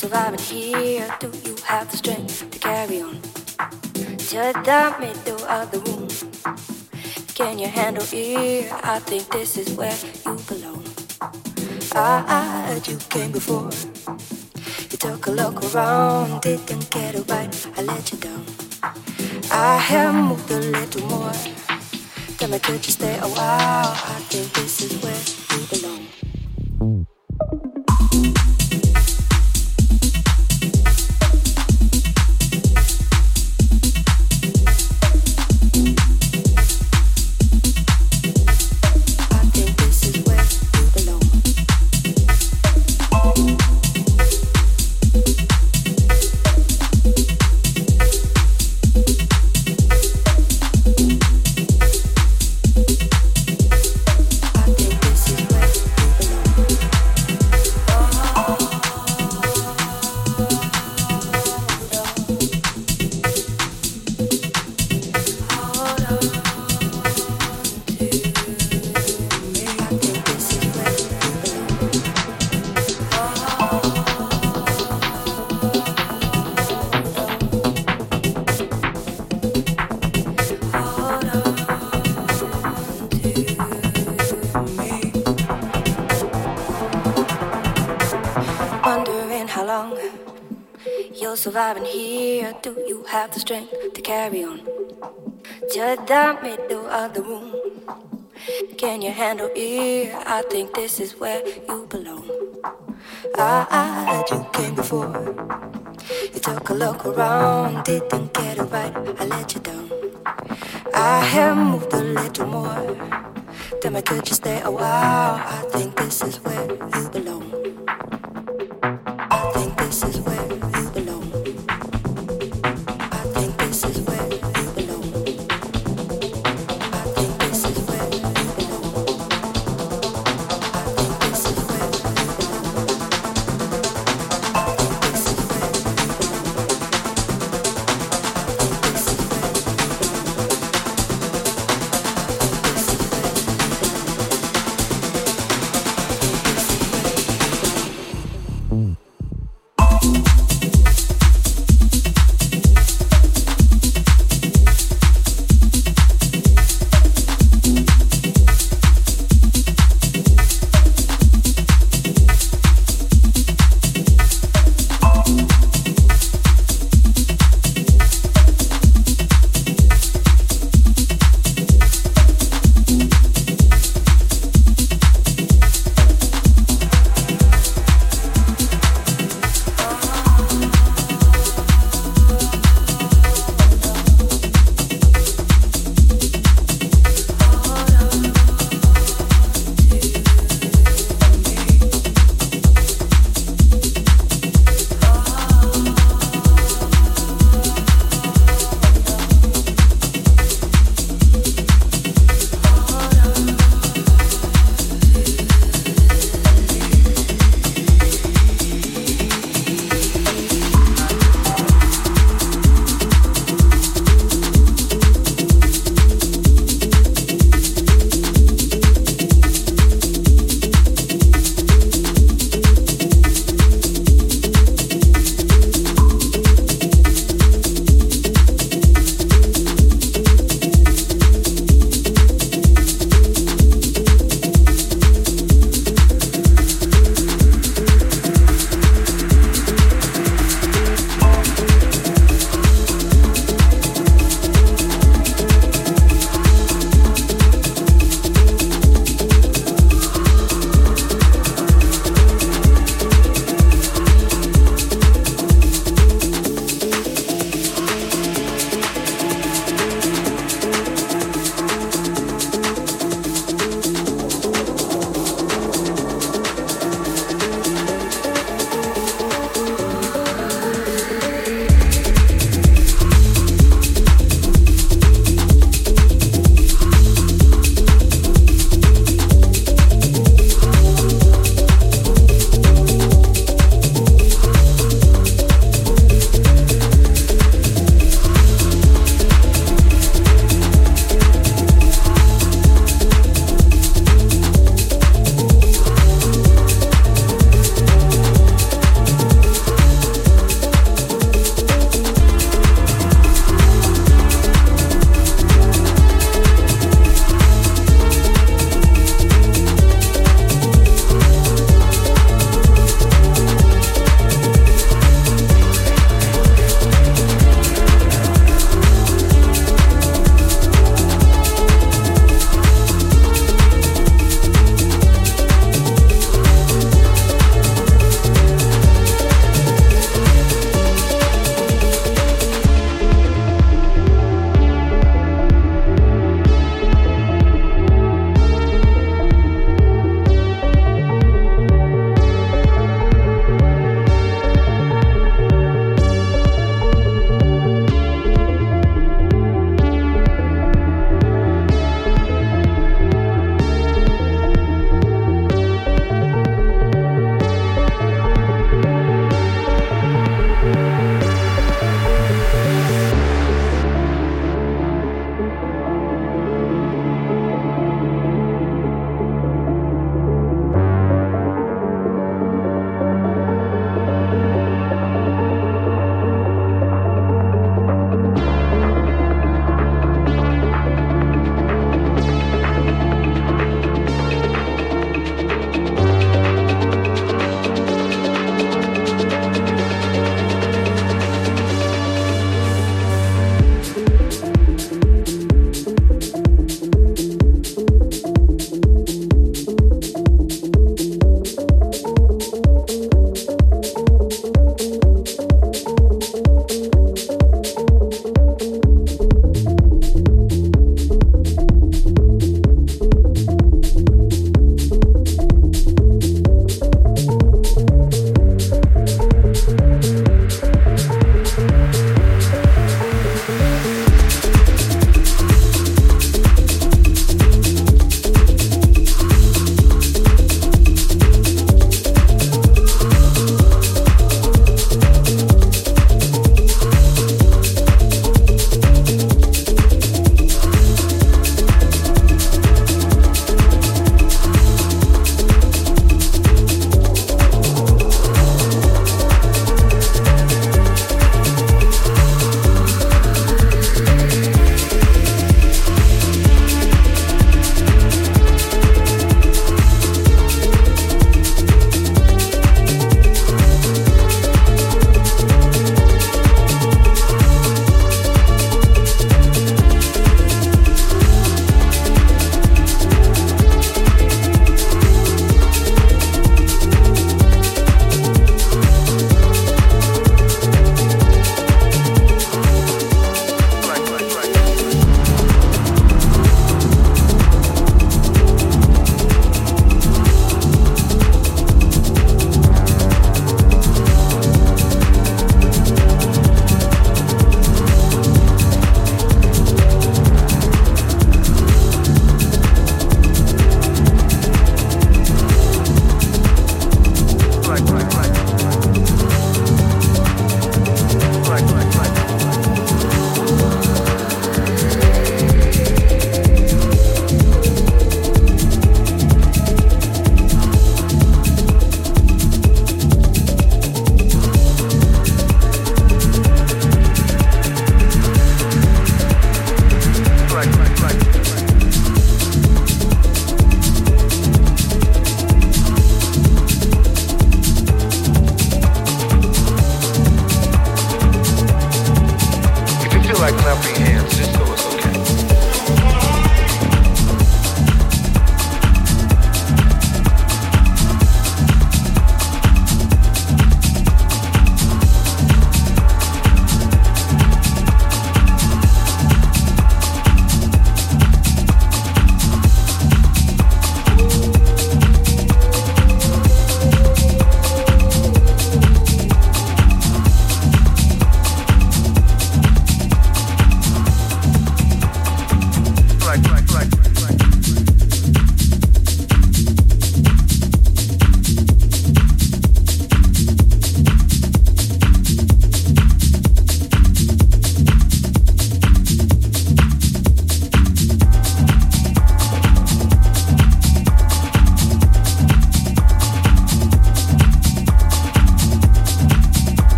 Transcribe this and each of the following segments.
here? Do you have the strength to carry on to the middle of the room? Can you handle it? I think this is where you belong. I, heard you came before. You took a look around, didn't get it right. I let you down. I have moved a little more. Tell me, could you stay a while? I think this is where you belong. Have the strength to carry on to the middle of the room? Can you handle it? I think this is where you belong. I, I, you came before. You took a look around, didn't get it right. I let you down. I have moved a little more. Tell me, could you stay a while? I think this is where you belong.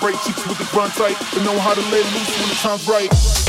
break cheeks with the grunt tight. But know how to let loose when the time's right.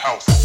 house.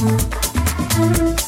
Música